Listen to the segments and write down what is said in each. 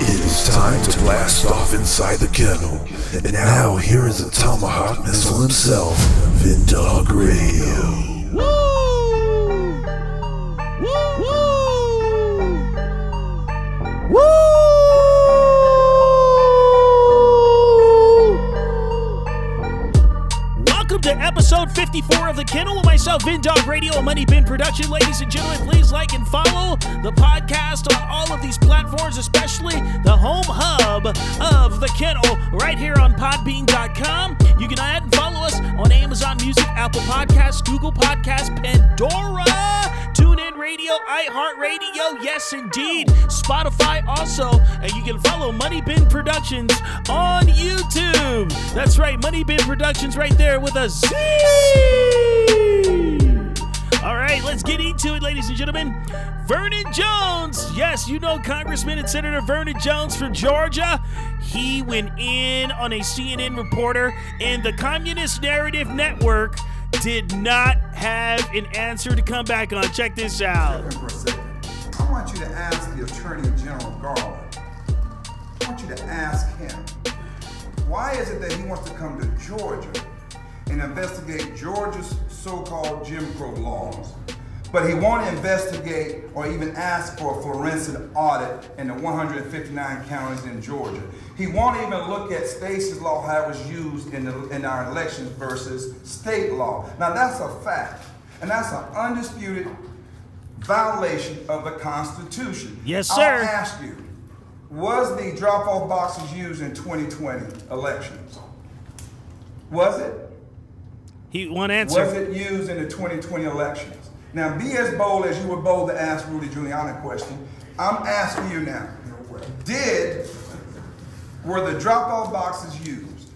It is time to blast off inside the kennel. And now here is the tomahawk missile himself, Vindog Radio. Episode 54 of The Kennel with myself, Vin Dog Radio, a Money Bin production. Ladies and gentlemen, please like and follow the podcast on all of these platforms, especially the home hub of The Kennel, right here on Podbean.com. You can add and follow us on Amazon Music, Apple Podcasts, Google Podcasts, Pandora, TuneIn Radio, iHeartRadio, yes indeed, Spotify also, and you can follow Money Bin Productions on YouTube. That's right, Money Bin Productions right there with a Z. All right, let's get into it, ladies and gentlemen. Vernon Jones. Yes, you know Congressman and Senator Vernon Jones from Georgia. He went in on a CNN reporter, in the Communist Narrative Network did not have an answer to come back on. Check this out. I want you to ask the Attorney General Garland. I want you to ask him, why is it that he wants to come to Georgia and investigate Georgia's so-called Jim Crow laws, but he won't investigate or even ask for a forensic audit in the 159 counties in Georgia. He won't even look at Stacey's law, how it was used in, the, in our elections versus state law. Now that's a fact, and that's an undisputed violation of the Constitution. Yes, sir. I'll ask you, was the drop-off boxes used in 2020 elections? Was it? He one answer. Was it used in the 2020 elections? Now, be as bold as you were bold to ask Rudy Giuliani a question. I'm asking you now. Did were the drop-off boxes used?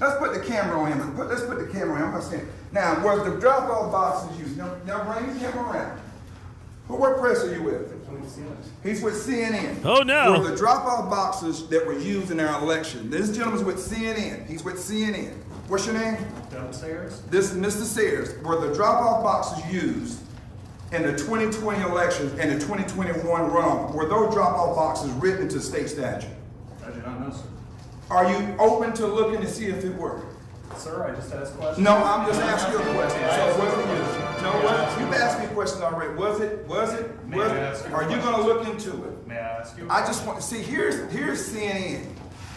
Let's put the camera on him. Put, let's put the camera on him. I'm saying. Now, were the drop-off boxes used? Now, now bring the camera around. Who, what press are you with? He's with CNN. Oh, no. Were the drop-off boxes that were used in our election? This gentleman's with CNN. He's with CNN. What's your name? This is Mr. Sayers. Were the drop-off boxes used in the 2020 elections and the 2021 runoff? Were those drop-off boxes written into state statute? I do not know, sir. Are you open to looking to see if it were? Sir, I just asked questions. No, I'm just asking you a question. So was it used? No, what? You've asked me a question already. Was it? Was it? May Was I it? ask you a Are you gonna look into it? May I ask you? I just want to see. Here's here's CNN,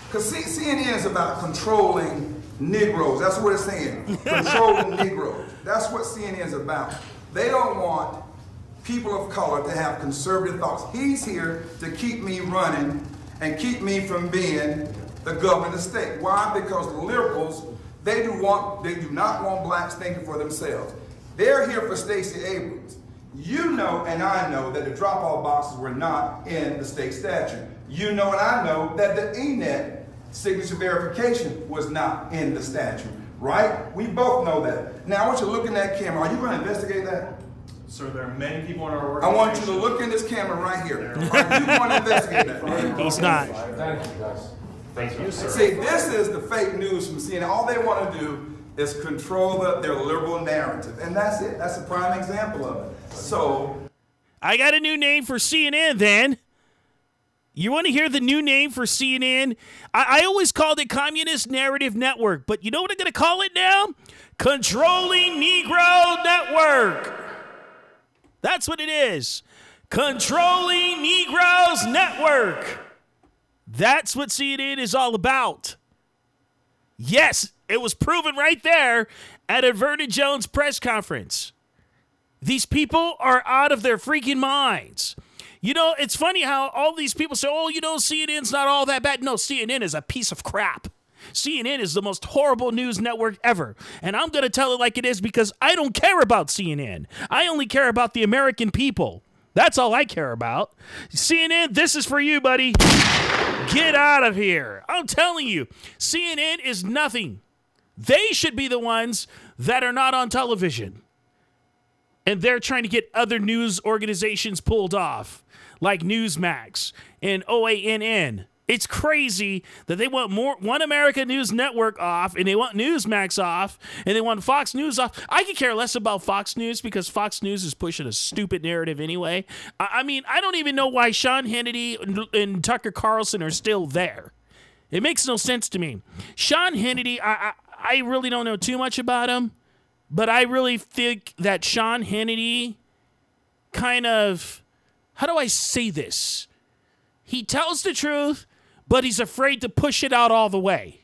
because CNN is about controlling Negroes. That's what it's saying. controlling Negroes. That's what CNN is about. They don't want people of color to have conservative thoughts. He's here to keep me running and keep me from being the governor of the state. Why? Because the liberals they do want they do not want blacks thinking for themselves. They're here for Stacey Abrams. You know and I know that the drop-off boxes were not in the state statute. You know and I know that the ENET signature verification was not in the statute, right? We both know that. Now I want you to look in that camera. Are you going to investigate that? Sir, there are many people in our work. I want you to look in this camera right here. Are you going to investigate that? He's not. Thank you, sir. See, this is the fake news from CNN. All they want to do is control the, their liberal narrative, and that's it. That's a prime example of it. So I got a new name for CNN then. You want to hear the new name for CNN? I, I always called it Communist Narrative Network, but you know what I'm going to call it now? Controlling Negro Network. That's what it is. Controlling Negroes Network. That's what CNN is all about. Yes, it was proven right there at a Vernon Jones press conference. These people are out of their freaking minds. You know, it's funny how all these people say, oh, you know, CNN's not all that bad. No, CNN is a piece of crap. CNN is the most horrible news network ever. And I'm going to tell it like it is because I don't care about CNN. I only care about the American people. That's all I care about. CNN, this is for you, buddy. Get out of here. I'm telling you, CNN is nothing. They should be the ones that are not on television and they're trying to get other news organizations pulled off, like Newsmax and OANN. It's crazy that they want more One America News Network off and they want Newsmax off and they want Fox News off. I could care less about Fox News because Fox News is pushing a stupid narrative anyway. I, I mean, I don't even know why Sean Hannity and, and Tucker Carlson are still there. It makes no sense to me. Sean Hannity, I, I, I really don't know too much about him, but I really think that Sean Hannity kind of, how do I say this? He tells the truth, but he's afraid to push it out all the way.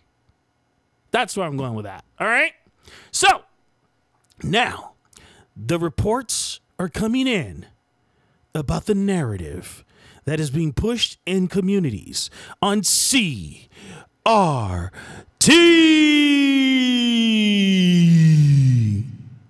That's where I'm going with that. All right? So, now, the reports are coming in about the narrative that is being pushed in communities on C R T.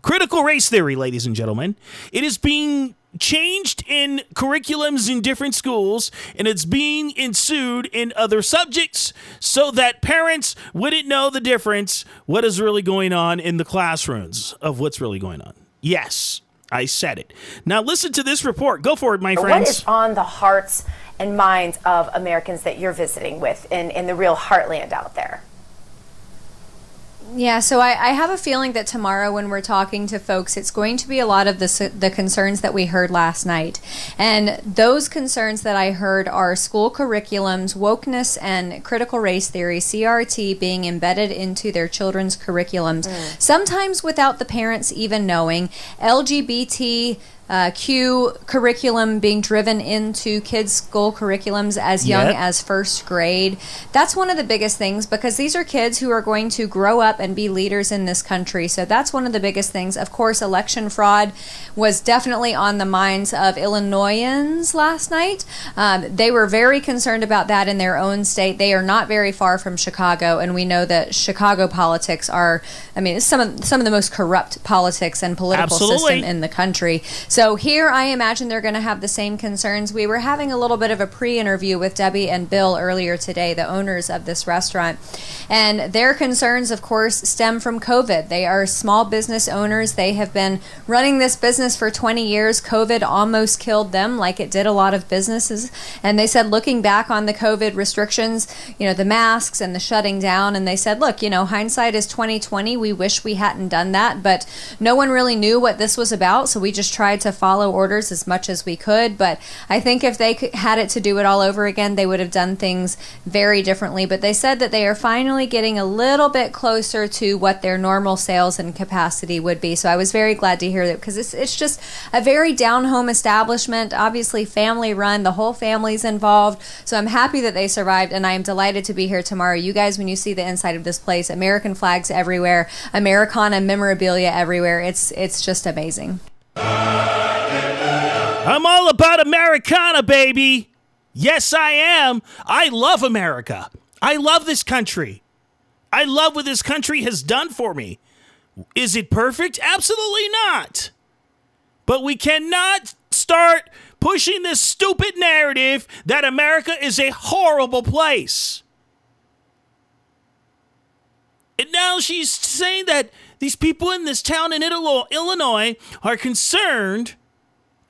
Critical race theory, ladies and gentlemen. It is being changed in curriculums in different schools and it's being ensued in other subjects so that parents wouldn't know the difference what is really going on in the classrooms of what's really going on. Yes, I said it. Now listen to this report. Go for it, my friends. What is on the hearts and minds of Americans that you're visiting with in, in the real heartland out there? Yeah, so I, I, have a feeling that tomorrow, when we're talking to folks, it's going to be a lot of the, the concerns that we heard last night. And those concerns that I heard are school curriculums, wokeness, and critical race theory, CRT, being embedded into their children's curriculums, mm. sometimes without the parents even knowing, LGBT uh, Q curriculum being driven into kids' school curriculums as young yep. as first grade. That's one of the biggest things because these are kids who are going to grow up and be leaders in this country. So that's one of the biggest things. Of course, election fraud was definitely on the minds of Illinoisans last night. Um, they were very concerned about that in their own state. They are not very far from Chicago, and we know that Chicago politics are, I mean, some of some of the most corrupt politics and political Absolutely. system in the country. So here, I imagine they're going to have the same concerns. We were having a little bit of a pre-interview with Debbie and Bill earlier today, the owners of this restaurant, and their concerns, of course, stem from COVID. They are small business owners. They have been running this business for 20 years. COVID almost killed them, like it did a lot of businesses. And they said, looking back on the COVID restrictions, you know, the masks and the shutting down, and they said, look, you know, hindsight is 2020. We wish we hadn't done that, but no one really knew what this was about, so we just tried to to follow orders as much as we could. But I think if they had it to do it all over again, they would have done things very differently. But they said that they are finally getting a little bit closer to what their normal sales and capacity would be. So I was very glad to hear that because it's, it's just a very down home establishment, obviously family run, the whole family's involved. So I'm happy that they survived and I am delighted to be here tomorrow. You guys, when you see the inside of this place, American flags everywhere, Americana memorabilia everywhere. It's it's just amazing. I'm all about Americana, baby. Yes, I am. I love America. I love this country. I love what this country has done for me. Is it perfect? Absolutely not. But we cannot start pushing this stupid narrative that America is a horrible place. And now she's saying that these people in this town in Illinois are concerned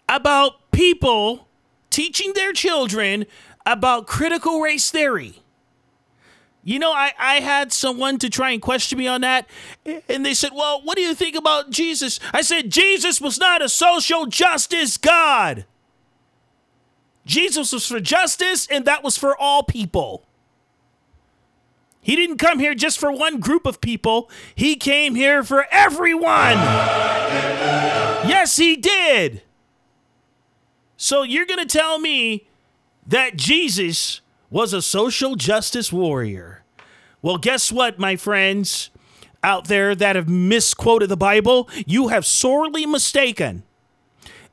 about people teaching their children about critical race theory. You know, I, I had someone to try and question me on that, and they said, Well, what do you think about Jesus? I said, Jesus was not a social justice God. Jesus was for justice, and that was for all people. He didn't come here just for one group of people, he came here for everyone. Yes, he did. So you're going to tell me that Jesus was a social justice warrior. Well, guess what, my friends out there that have misquoted the Bible? You have sorely mistaken.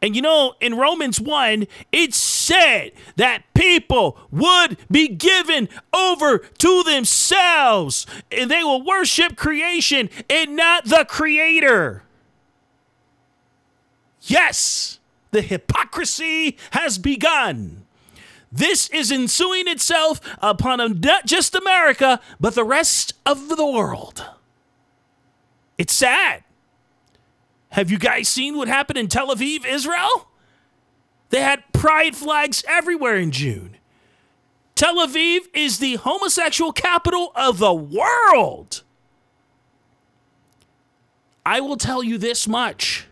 And you know, in Romans 1, it said that people would be given over to themselves and they will worship creation and not the creator. Yes, the hypocrisy has begun. This is ensuing itself upon not just America, but the rest of the world. It's sad. Have you guys seen what happened in Tel Aviv, Israel? They had pride flags everywhere in June. Tel Aviv is the homosexual capital of the world. I will tell you this much.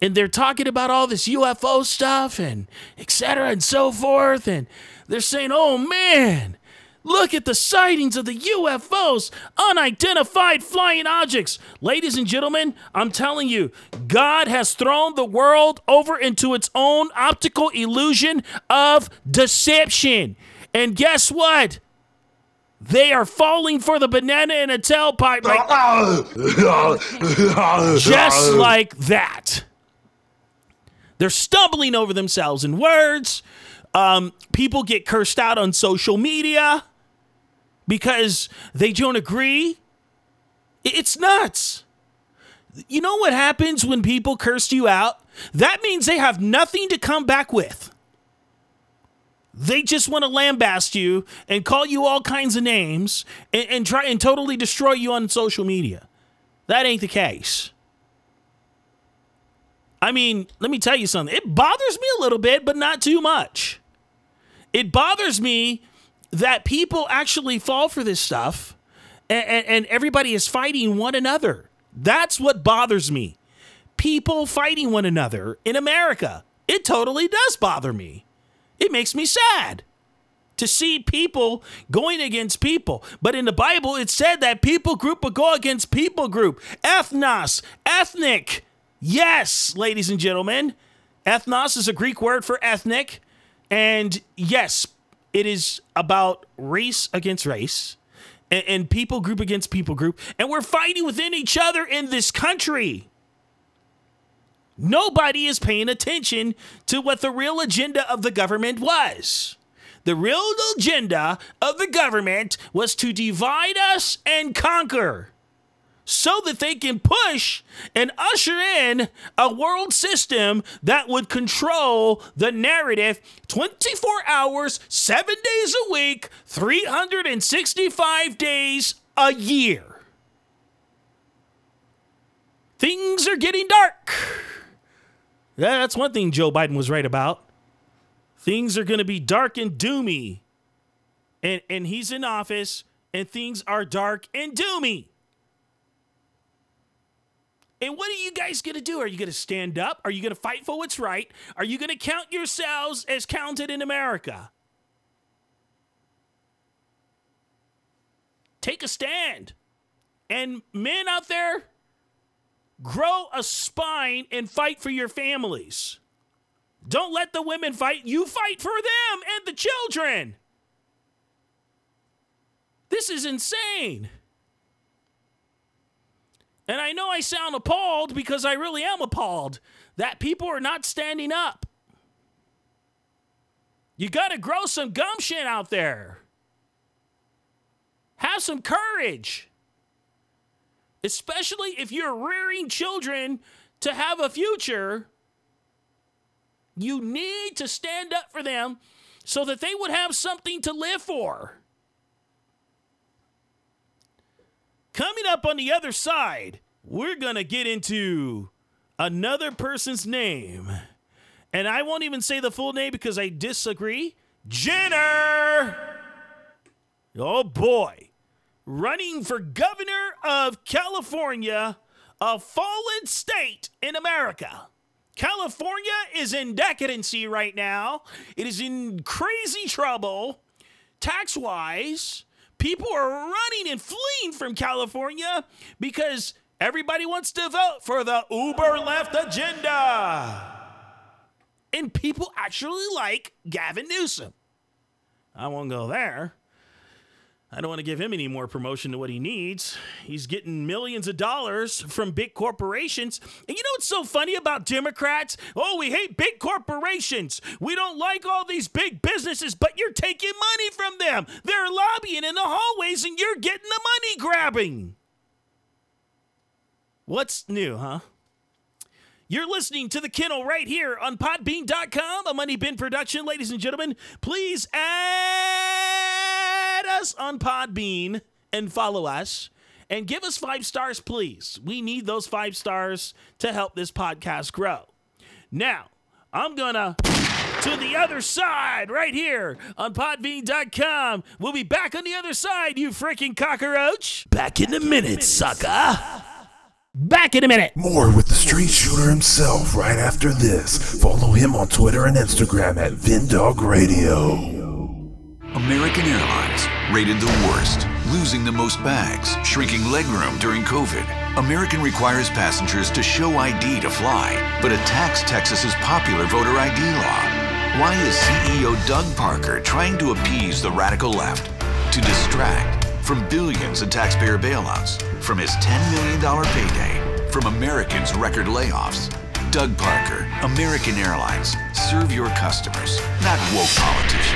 And they're talking about all this UFO stuff and et cetera and so forth. And they're saying, oh man, look at the sightings of the UFOs, unidentified flying objects. Ladies and gentlemen, I'm telling you, God has thrown the world over into its own optical illusion of deception. And guess what? They are falling for the banana in a tailpipe like, just like that. They're stumbling over themselves in words. Um, people get cursed out on social media because they don't agree. It's nuts. You know what happens when people curse you out? That means they have nothing to come back with. They just want to lambaste you and call you all kinds of names and, and try and totally destroy you on social media. That ain't the case. I mean, let me tell you something. It bothers me a little bit, but not too much. It bothers me that people actually fall for this stuff and, and, and everybody is fighting one another. That's what bothers me. People fighting one another in America. It totally does bother me. It makes me sad to see people going against people. But in the Bible, it said that people group will go against people group. Ethnos, ethnic. Yes, ladies and gentlemen. Ethnos is a Greek word for ethnic. And yes, it is about race against race and, and people group against people group. And we're fighting within each other in this country. Nobody is paying attention to what the real agenda of the government was. The real agenda of the government was to divide us and conquer so that they can push and usher in a world system that would control the narrative 24 hours, 7 days a week, 365 days a year. Things are getting dark. That's one thing Joe Biden was right about. Things are going to be dark and doomy. And, and he's in office, and things are dark and doomy. And what are you guys going to do? Are you going to stand up? Are you going to fight for what's right? Are you going to count yourselves as counted in America? Take a stand. And men out there, grow a spine and fight for your families. Don't let the women fight. You fight for them and the children. This is insane. And I know I sound appalled because I really am appalled that people are not standing up. You got to grow some gumption out there. Have some courage. Especially if you're rearing children to have a future. You need to stand up for them so that they would have something to live for. Coming up on the other side, we're going to get into another person's name. And I won't even say the full name because I disagree. Jenner! Oh boy. Running for governor of California, a fallen state in America. California is in decadency right now. It is in crazy trouble tax wise. People are running and fleeing from California because everybody wants to vote for the uber left agenda. And people actually like Gavin Newsom. I won't go there. I don't want to give him any more promotion to what he needs. He's getting millions of dollars from big corporations. And you know what's so funny about Democrats? Oh, we hate big corporations. We don't like all these big businesses, but you're taking money from them. They're lobbying in the hallways and you're getting the money grabbing. What's new, huh? You're listening to The Kennel right here on Podbean.com, a Money Bin production. Ladies and gentlemen, please add us on Podbean and follow us and give us five stars, please. We need those five stars to help this podcast grow. Now, I'm going to to the other side right here on podbean.com. We'll be back on the other side, you freaking cockroach. Back in a minute, sucker. Back in a minute. More with the street shooter himself right after this. Follow him on Twitter and Instagram at Vindog Radio. American Airlines rated the worst, losing the most bags, shrinking legroom during COVID. American requires passengers to show ID to fly, but attacks Texas's popular voter ID law. Why is CEO Doug Parker trying to appease the radical left? To distract from billions in taxpayer bailouts, from his $10 million payday, from Americans' record layoffs. Doug Parker, American Airlines. Serve your customers, not woke politicians.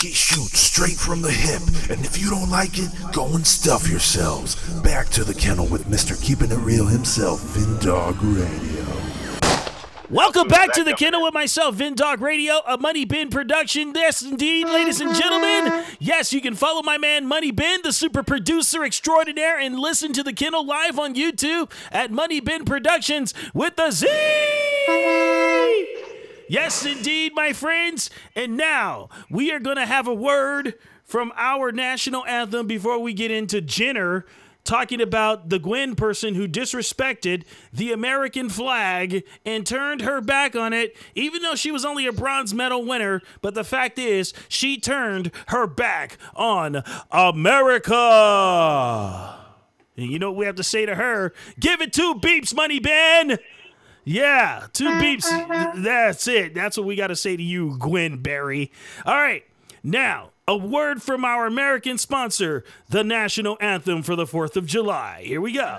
He shoots straight from the hip, and if you don't like it, go and stuff yourselves. Back to the kennel with Mr. Keeping It Real himself, Vindog Radio. Welcome back to the kennel with myself, Vindog Radio, a Money Bin production. Yes, indeed, ladies and gentlemen. Yes, you can follow my man Money Bin, the super producer extraordinaire, and listen to the kennel live on YouTube at Money Bin Productions with the Z. Yes, indeed, my friends. And now we are going to have a word from our national anthem before we get into Jenner talking about the Gwen person who disrespected the American flag and turned her back on it, even though she was only a bronze medal winner. But the fact is, she turned her back on America. And you know what we have to say to her? Give it two beeps, Money Bin. Yeah, two beeps. That's it. That's what we got to say to you, Gwen Berry. All right, now a word from our American sponsor, the national anthem for the 4th of July. Here we go.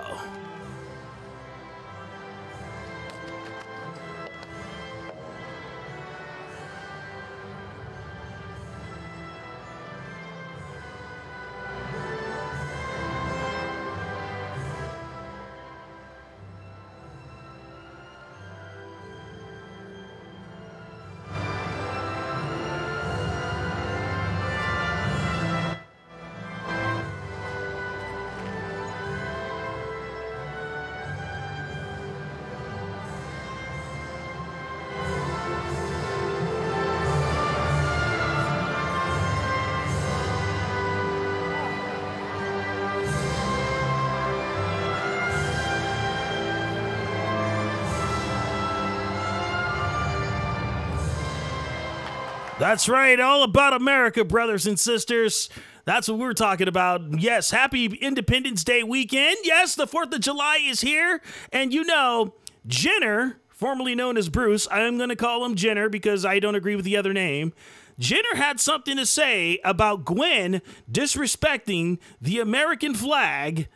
That's right, all about America, brothers and sisters. That's what we're talking about. Yes, happy Independence Day weekend. Yes, the 4th of July is here. And you know, Jenner, formerly known as Bruce, I am going to call him Jenner because I don't agree with the other name. Jenner had something to say about Gwen disrespecting the American flag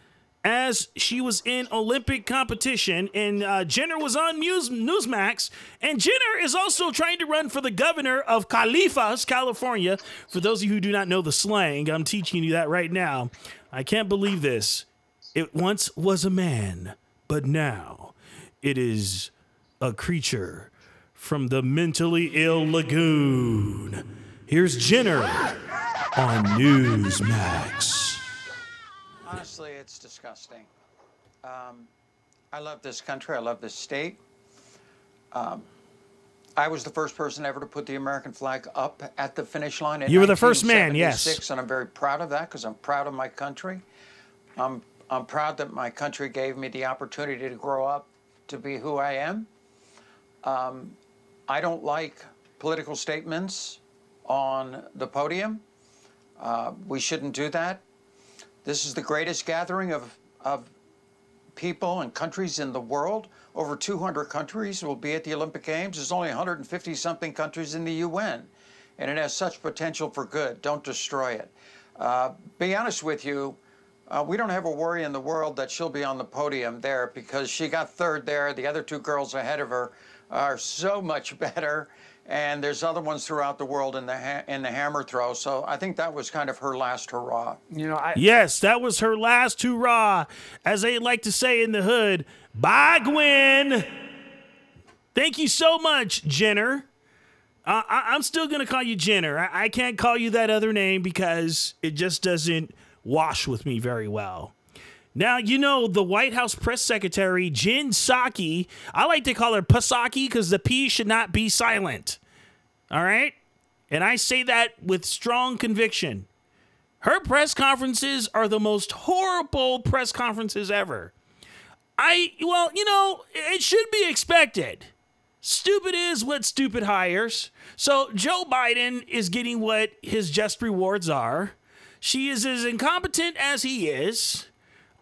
as she was in Olympic competition, and uh, Jenner was on Newsmax, and Jenner is also trying to run for the governor of Califas, California. For those of you who do not know the slang, I'm teaching you that right now. I can't believe this. It once was a man, but now it is a creature from the mentally ill lagoon. Here's Jenner on Newsmax. Honestly, it's disgusting. Um, I love this country. I love this state. Um, I was the first person ever to put the American flag up at the finish line. In You were the first man, yes. 1976, And I'm very proud of that because I'm proud of my country. I'm, I'm proud that my country gave me the opportunity to grow up to be who I am. Um, I don't like political statements on the podium. Uh, we shouldn't do that. This is the greatest gathering of, of people and countries in the world. Over 200 countries will be at the Olympic Games. There's only 150 something countries in the UN, and it has such potential for good. Don't destroy it. Uh, be honest with you, uh, we don't have a worry in the world that she'll be on the podium there because she got third there. The other two girls ahead of her are so much better, and there's other ones throughout the world in the ha- in the hammer throw. So I think that was kind of her last hurrah. You know, I Yes, that was her last hurrah. As they like to say in the hood, bye, Gwen. Thank you so much, Jenner. Uh, I, I'm still going to call you Jenner. I, I can't call you that other name because it just doesn't wash with me very well. Now, you know, the White House press secretary, Jen Psaki, I like to call her Pasaki because the P should not be silent. All right? And I say that with strong conviction. Her press conferences are the most horrible press conferences ever. I, well, you know, it should be expected. Stupid is what stupid hires. So Joe Biden is getting what his just rewards are. She is as incompetent as he is.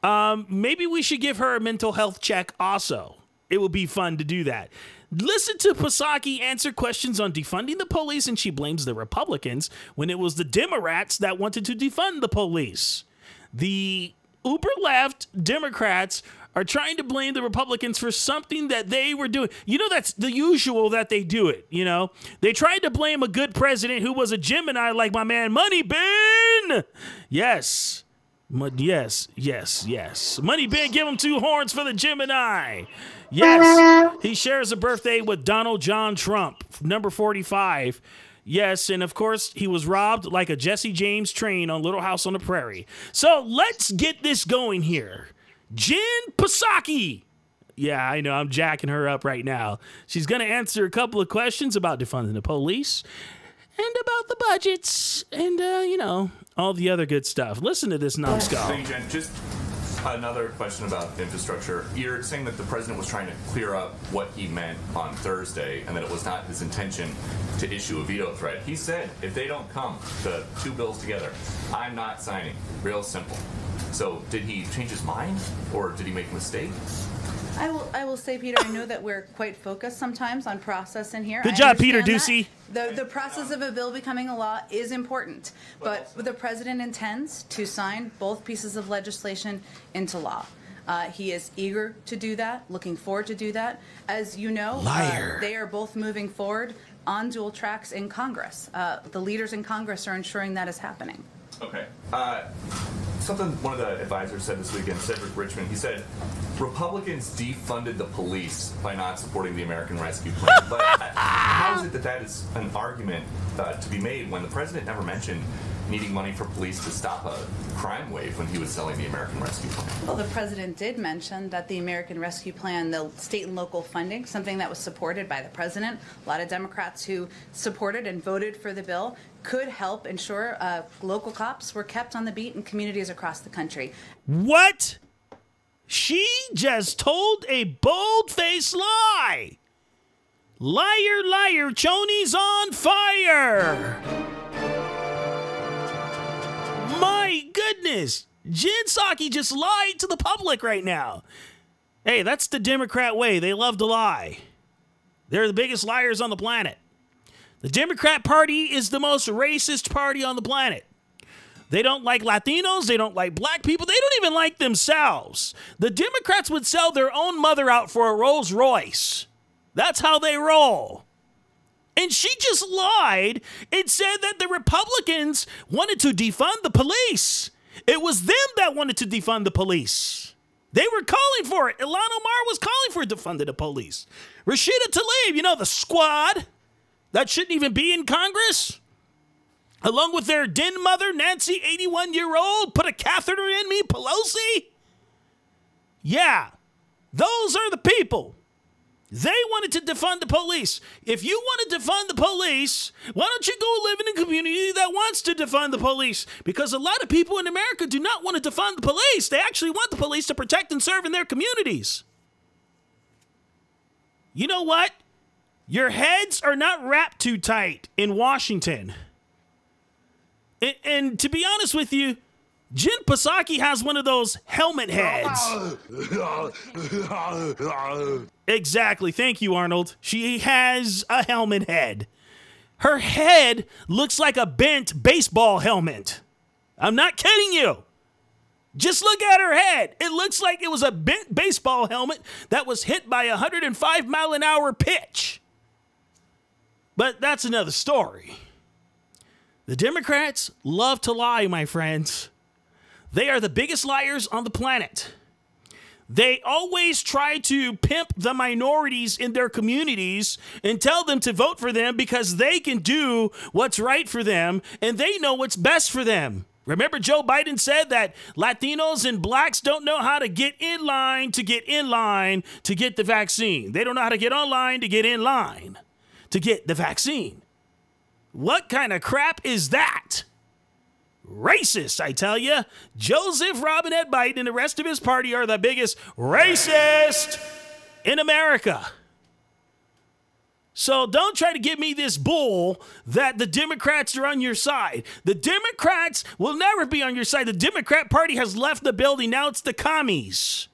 Um, maybe we should give her a mental health check also. It would be fun to do that. Listen to Pasaki answer questions on defunding the police, and she blames the Republicans when it was the Democrats that wanted to defund the police. The uber left Democrats are trying to blame the Republicans for something that they were doing. You know, that's the usual that they do it. You know, they tried to blame a good president who was a Gemini, like my man Money Bin. Yes. Mu- Yes, yes, yes. Money Bin, give him two horns for the Gemini. Yes, he shares a birthday with Donald John Trump, number 45. Yes, and of course, he was robbed like a Jesse James train on Little House on the Prairie. So let's get this going here. Jen Psaki. Yeah, I know, I'm jacking her up right now. She's going to answer a couple of questions about defunding the police and about the budgets and, uh, you know, all the other good stuff. Listen to this numbskull. Jen. Just another question about infrastructure. You're saying that the president was trying to clear up what he meant on Thursday and that it was not his intention to issue a veto threat. He said, if they don't come, the two bills together, I'm not signing. Real simple. So did he change his mind or did he make a mistake? I will. I will say, Peter. I know that we're quite focused sometimes on process in here. Good I job, Peter understand Doocy. that. The the process of a bill becoming a law is important, but the president intends to sign both pieces of legislation into law. Uh, he is eager to do that. Looking forward to do that. As you know, Liar. Uh, they are both moving forward on dual tracks in Congress. Uh, the leaders in Congress are ensuring that is happening. Okay. Uh, something one of the advisors said this weekend, Cedric Richmond, he said Republicans defunded the police by not supporting the American Rescue Plan. But uh, how is it that that is an argument uh, to be made when the president never mentioned needing money for police to stop a crime wave when he was selling the American Rescue Plan? Well, the president did mention that the American Rescue Plan, the state and local funding, something that was supported by the president, a lot of Democrats who supported and voted for the bill, could help ensure uh, local cops were kept on the beat in communities across the country. What? She just told a bold faced lie. Liar, liar, Choney's on fire. Goodness. Jen Psaki just lied to the public right now. Hey, that's the Democrat way. They love to lie. They're the biggest liars on the planet. The Democrat Party is the most racist party on the planet. They don't like Latinos. They don't like black people. They don't even like themselves. The Democrats would sell their own mother out for a Rolls Royce. That's how they roll. And she just lied and said that the Republicans wanted to defund the police. It was them that wanted to defund the police. They were calling for it. Ilhan Omar was calling for defunding the police. Rashida Tlaib, you know, the squad that shouldn't even be in Congress, along with their den mother, Nancy, 81 year old, put a catheter in me, Pelosi. Yeah, those are the people. They wanted to defund the police. If you want to defund the police, why don't you go live in a community that wants to defund the police? Because a lot of people in America do not want to defund the police. They actually want the police to protect and serve in their communities. You know what? Your heads are not wrapped too tight in Washington. And, and to be honest with you, Jen Psaki has one of those helmet heads. Exactly. Thank you, Arnold. She has a helmet head. Her head looks like a bent baseball helmet. I'm not kidding you. Just look at her head. It looks like it was a bent baseball helmet that was hit by a 105 mile an hour pitch. But that's another story. The Democrats love to lie, my friends. They are the biggest liars on the planet. They always try to pimp the minorities in their communities and tell them to vote for them because they can do what's right for them and they know what's best for them. Remember, Joe Biden said that Latinos and blacks don't know how to get in line to get in line to get the vaccine. They don't know how to get online to get in line to get the vaccine. What kind of crap is that? Racist, I tell you. Joseph Robinette Biden and the rest of his party are the biggest racist in America. So don't try to give me this bull that the Democrats are on your side. The Democrats will never be on your side. The Democrat Party has left the building. Now it's the commies.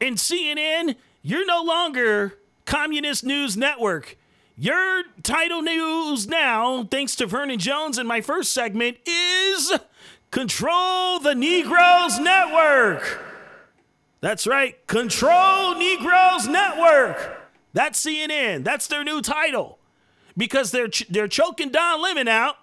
And CNN, you're no longer Communist News Network. Your title news now, thanks to Vernon Jones in my first segment, is Control the Negroes Network. That's right, Control Negroes Network. That's CNN. That's their new title because they're ch- they're choking Don Lemon out,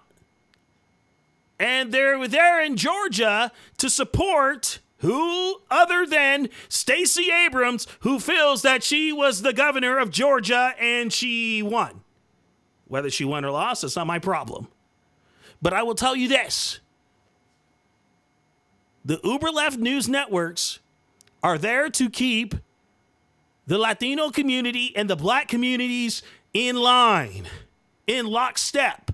and they're there in Georgia to support who other than Stacey Abrams, who feels that she was the governor of Georgia and she won. Whether she won or lost, it's not my problem. But I will tell you this the uber left news networks are there to keep the Latino community and the black communities in line, in lockstep.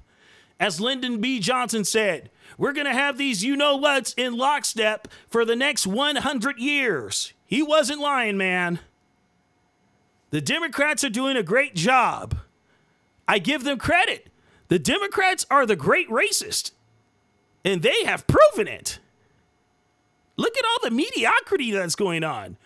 As Lyndon B. Johnson said, we're going to have these you know what's in lockstep for the next 100 years. He wasn't lying, man. The Democrats are doing a great job. I give them credit. The Democrats are the great racist, and they have proven it. Look at all the mediocrity that's going on.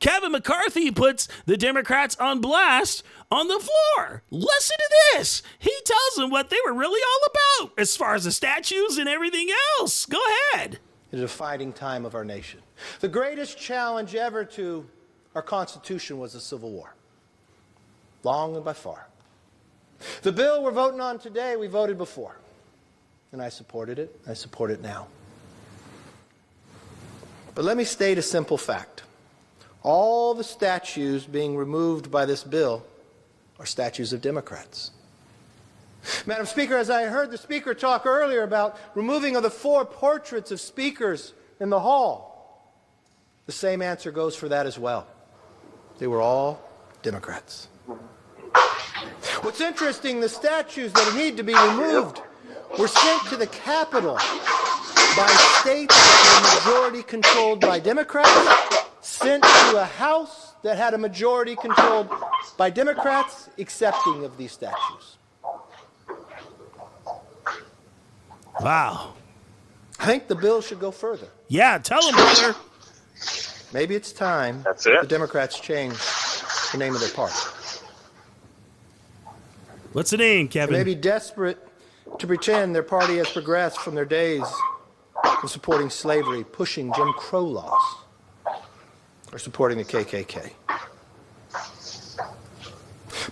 Kevin McCarthy puts the Democrats on blast on the floor. Listen to this. He tells them what they were really all about as far as the statues and everything else. Go ahead. It is a fighting time of our nation. The greatest challenge ever to our Constitution was the Civil War, long and by far. The bill we're voting on today, we voted before, and I supported it. I support it now. But let me state a simple fact. All the statues being removed by this bill are statues of Democrats. Madam Speaker, as I heard the Speaker talk earlier about removing of the four portraits of speakers in the hall, the same answer goes for that as well. They were all Democrats. What's interesting, the statues that need to be removed were sent to the Capitol by states that were majority controlled by Democrats, sent to a House that had a majority controlled by Democrats accepting of these statues. Wow. I think the bill should go further. Yeah, tell them, brother. Maybe it's time That's it? the Democrats change the name of their party. What's the name, They Kevin? may be desperate to pretend their party has progressed from their days of supporting slavery, pushing Jim Crow laws, or supporting the KKK.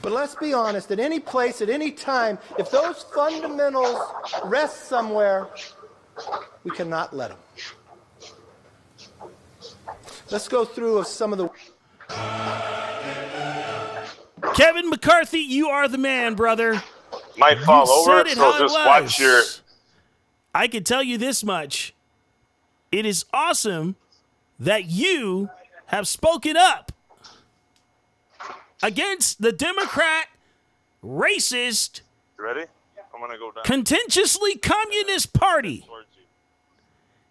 But let's be honest, at any place, at any time, if those fundamentals rest somewhere, we cannot let them. Let's go through of some of the Kevin McCarthy, you are the man, brother. Might fall You over, said it so how it just watch your. I can tell you this much. It is awesome that you have spoken up against the Democrat racist, You ready? I'm gonna go down. contentiously communist party.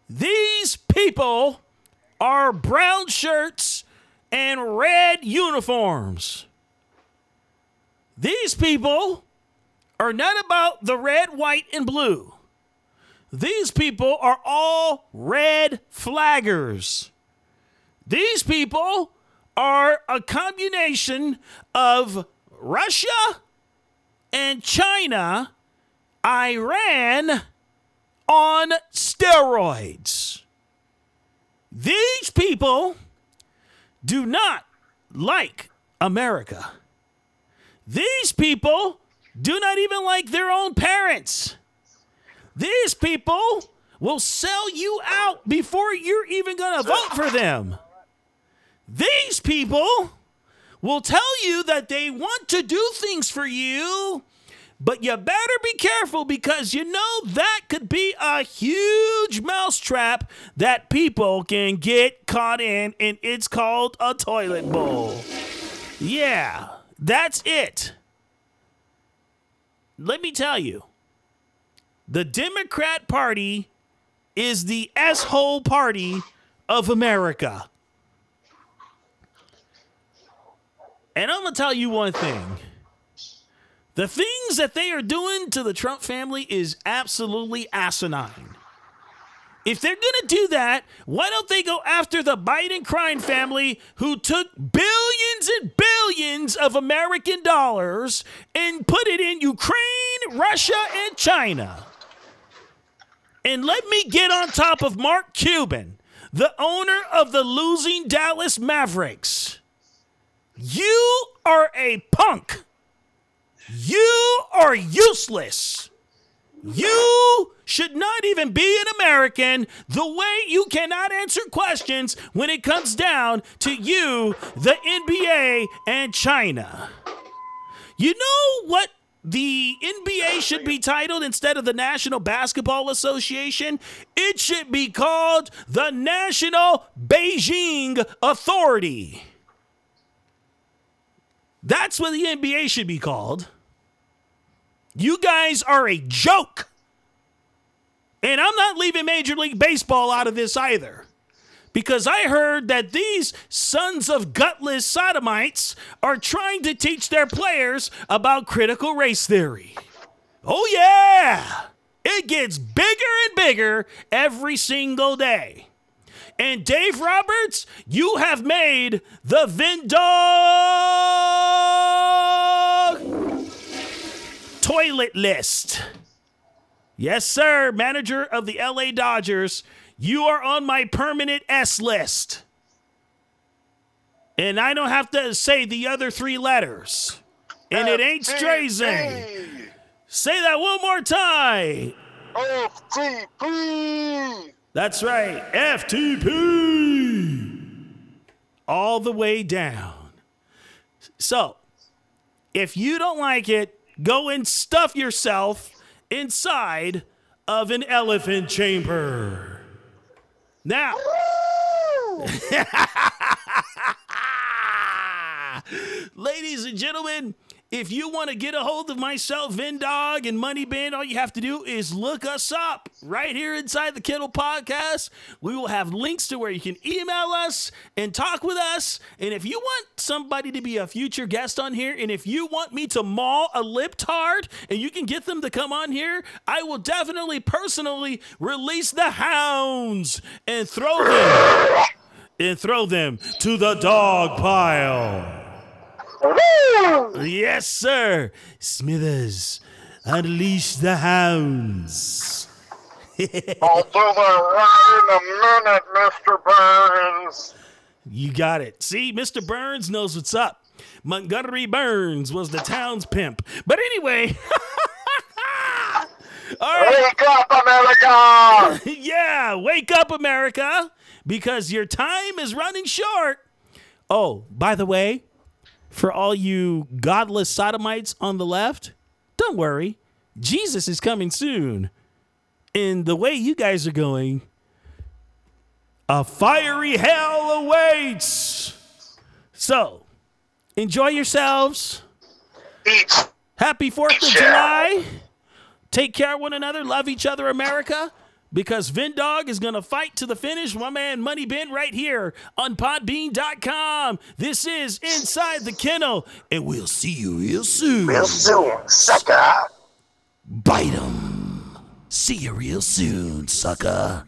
These people are brown shirts and red uniforms. These people are not about the red, white, and blue. These people are all red flaggers. These people are a combination of Russia and China, Iran on steroids. These people do not like America. These people do not even like their own parents. These people will sell you out before you're even going to vote for them. These people will tell you that they want to do things for you, but you better be careful because you know that could be a huge mousetrap that people can get caught in, and it's called a toilet bowl. Yeah, that's it. Let me tell you the Democrat Party is the S-hole party of America. And I'm going to tell you one thing. The things that they are doing to the Trump family is absolutely asinine. If they're going to do that, why don't they go after the Biden crime family who took billions and billions of American dollars and put it in Ukraine, Russia, and China? And let me get on top of Mark Cuban, the owner of the losing Dallas Mavericks. You are a punk. You are useless. You should not even be an American the way you cannot answer questions when it comes down to you, the NBA, and China. You know what the NBA should be titled instead of the National Basketball Association? It should be called the National Beijing Authority. That's what the NBA should be called. You guys are a joke. And I'm not leaving Major League Baseball out of this either. Because I heard that these sons of gutless sodomites are trying to teach their players about critical race theory. Oh, yeah! It gets bigger and bigger every single day. And Dave Roberts, you have made the Vindog toilet list. Yes, sir, manager of the LA Dodgers, you are on my permanent S list. And I don't have to say the other three letters. And it ain't Strazen. Say that one more time. FTP. That's right, FTP. All the way down. So, if you don't like it, go and stuff yourself inside of an elephant chamber. Now, ladies and gentlemen, if you want to get a hold of myself, Vin Dog, and Money Bin, all you have to do is look us up right here inside the Kennel Podcast. We will have links to where you can email us and talk with us. And if you want somebody to be a future guest on here, and if you want me to maul a lip tart and you can get them to come on here, I will definitely personally release the hounds and throw them and throw them to the dog pile. Yes, sir. Smithers, unleash the hounds. I'll do that right in a minute, Mr. Burns. You got it. See, Mr. Burns knows what's up. Montgomery Burns was the town's pimp. But anyway. All right. Wake up, America! yeah, wake up, America, because your time is running short. Oh, by the way, for all you godless sodomites on the left, don't worry. Jesus is coming soon. And the way you guys are going, a fiery hell awaits. So, enjoy yourselves. Happy 4th of July. Take care of one another. Love each other, America. Because Vindog is going to fight to the finish. My man Money Bin right here on podbean.com. This is Inside the Kennel, and we'll see you real soon. Real soon, sucker. Bite him. See you real soon, sucker.